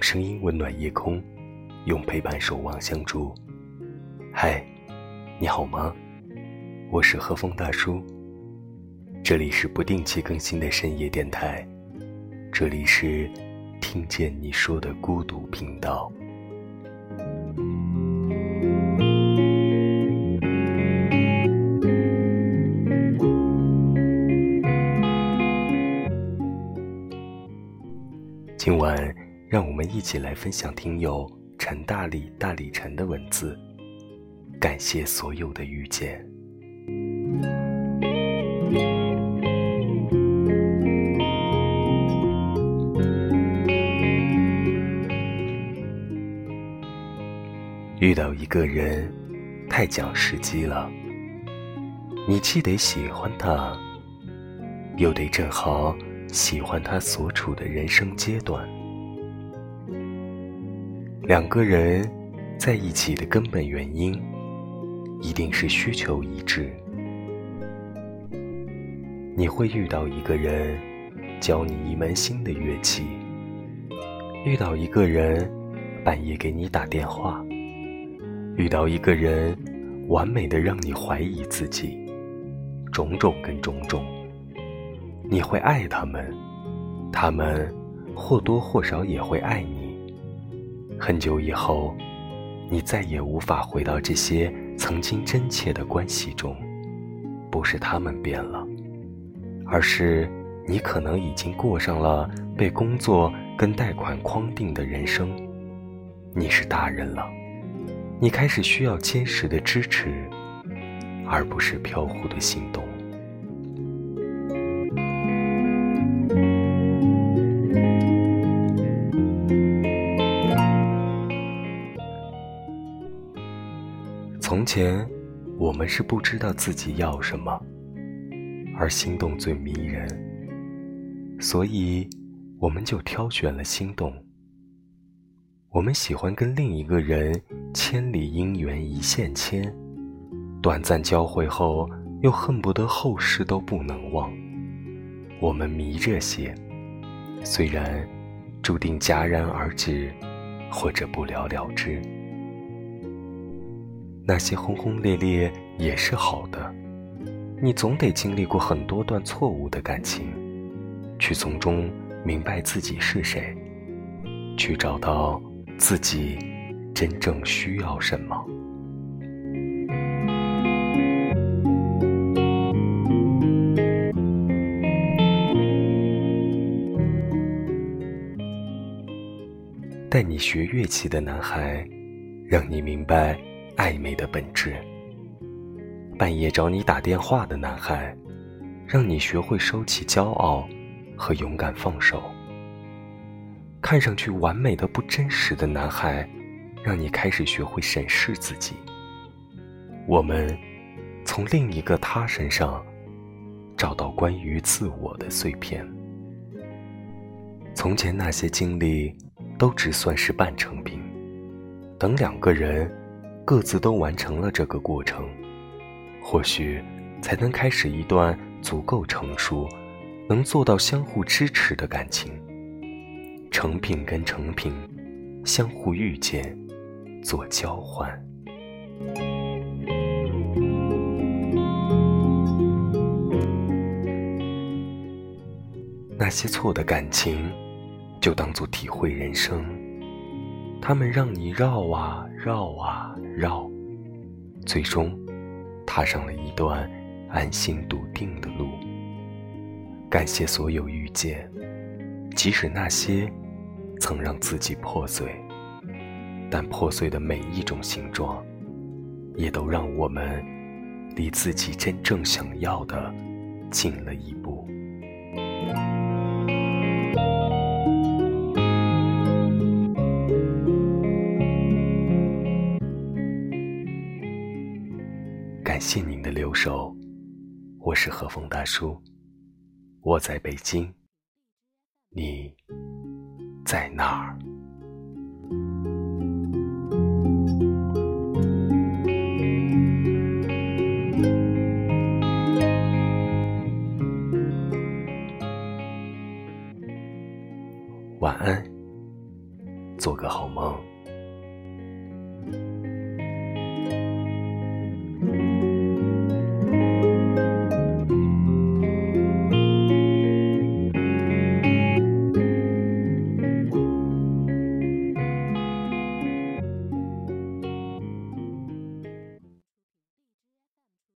声音温暖夜空，用陪伴守望相助。嗨，你好吗？我是和风大叔。这里是不定期更新的深夜电台，这里是听见你说的孤独频道。今晚，让我们一起来分享听友陈大理大理陈的文字。感谢所有的遇见。遇到一个人，太讲时机了。你既得喜欢他，又得正好。喜欢他所处的人生阶段。两个人在一起的根本原因，一定是需求一致。你会遇到一个人，教你一门新的乐器；遇到一个人，半夜给你打电话；遇到一个人，完美的让你怀疑自己。种种跟种种。你会爱他们，他们或多或少也会爱你。很久以后，你再也无法回到这些曾经真切的关系中。不是他们变了，而是你可能已经过上了被工作跟贷款框定的人生。你是大人了，你开始需要坚实的支持，而不是飘忽的心动。前，我们是不知道自己要什么，而心动最迷人，所以我们就挑选了心动。我们喜欢跟另一个人千里姻缘一线牵，短暂交汇后又恨不得后世都不能忘。我们迷这些，虽然注定戛然而止，或者不了了之。那些轰轰烈烈也是好的，你总得经历过很多段错误的感情，去从中明白自己是谁，去找到自己真正需要什么。带你学乐器的男孩，让你明白。暧昧的本质。半夜找你打电话的男孩，让你学会收起骄傲和勇敢放手。看上去完美的不真实的男孩，让你开始学会审视自己。我们从另一个他身上找到关于自我的碎片。从前那些经历都只算是半成品。等两个人。各自都完成了这个过程，或许才能开始一段足够成熟、能做到相互支持的感情。成品跟成品相互遇见，做交换。那些错的感情，就当做体会人生。他们让你绕啊绕啊绕，最终踏上了一段安心笃定的路。感谢所有遇见，即使那些曾让自己破碎，但破碎的每一种形状，也都让我们离自己真正想要的近了一步。谢您的留守，我是和风大叔，我在北京，你在哪儿？晚安，做个好梦。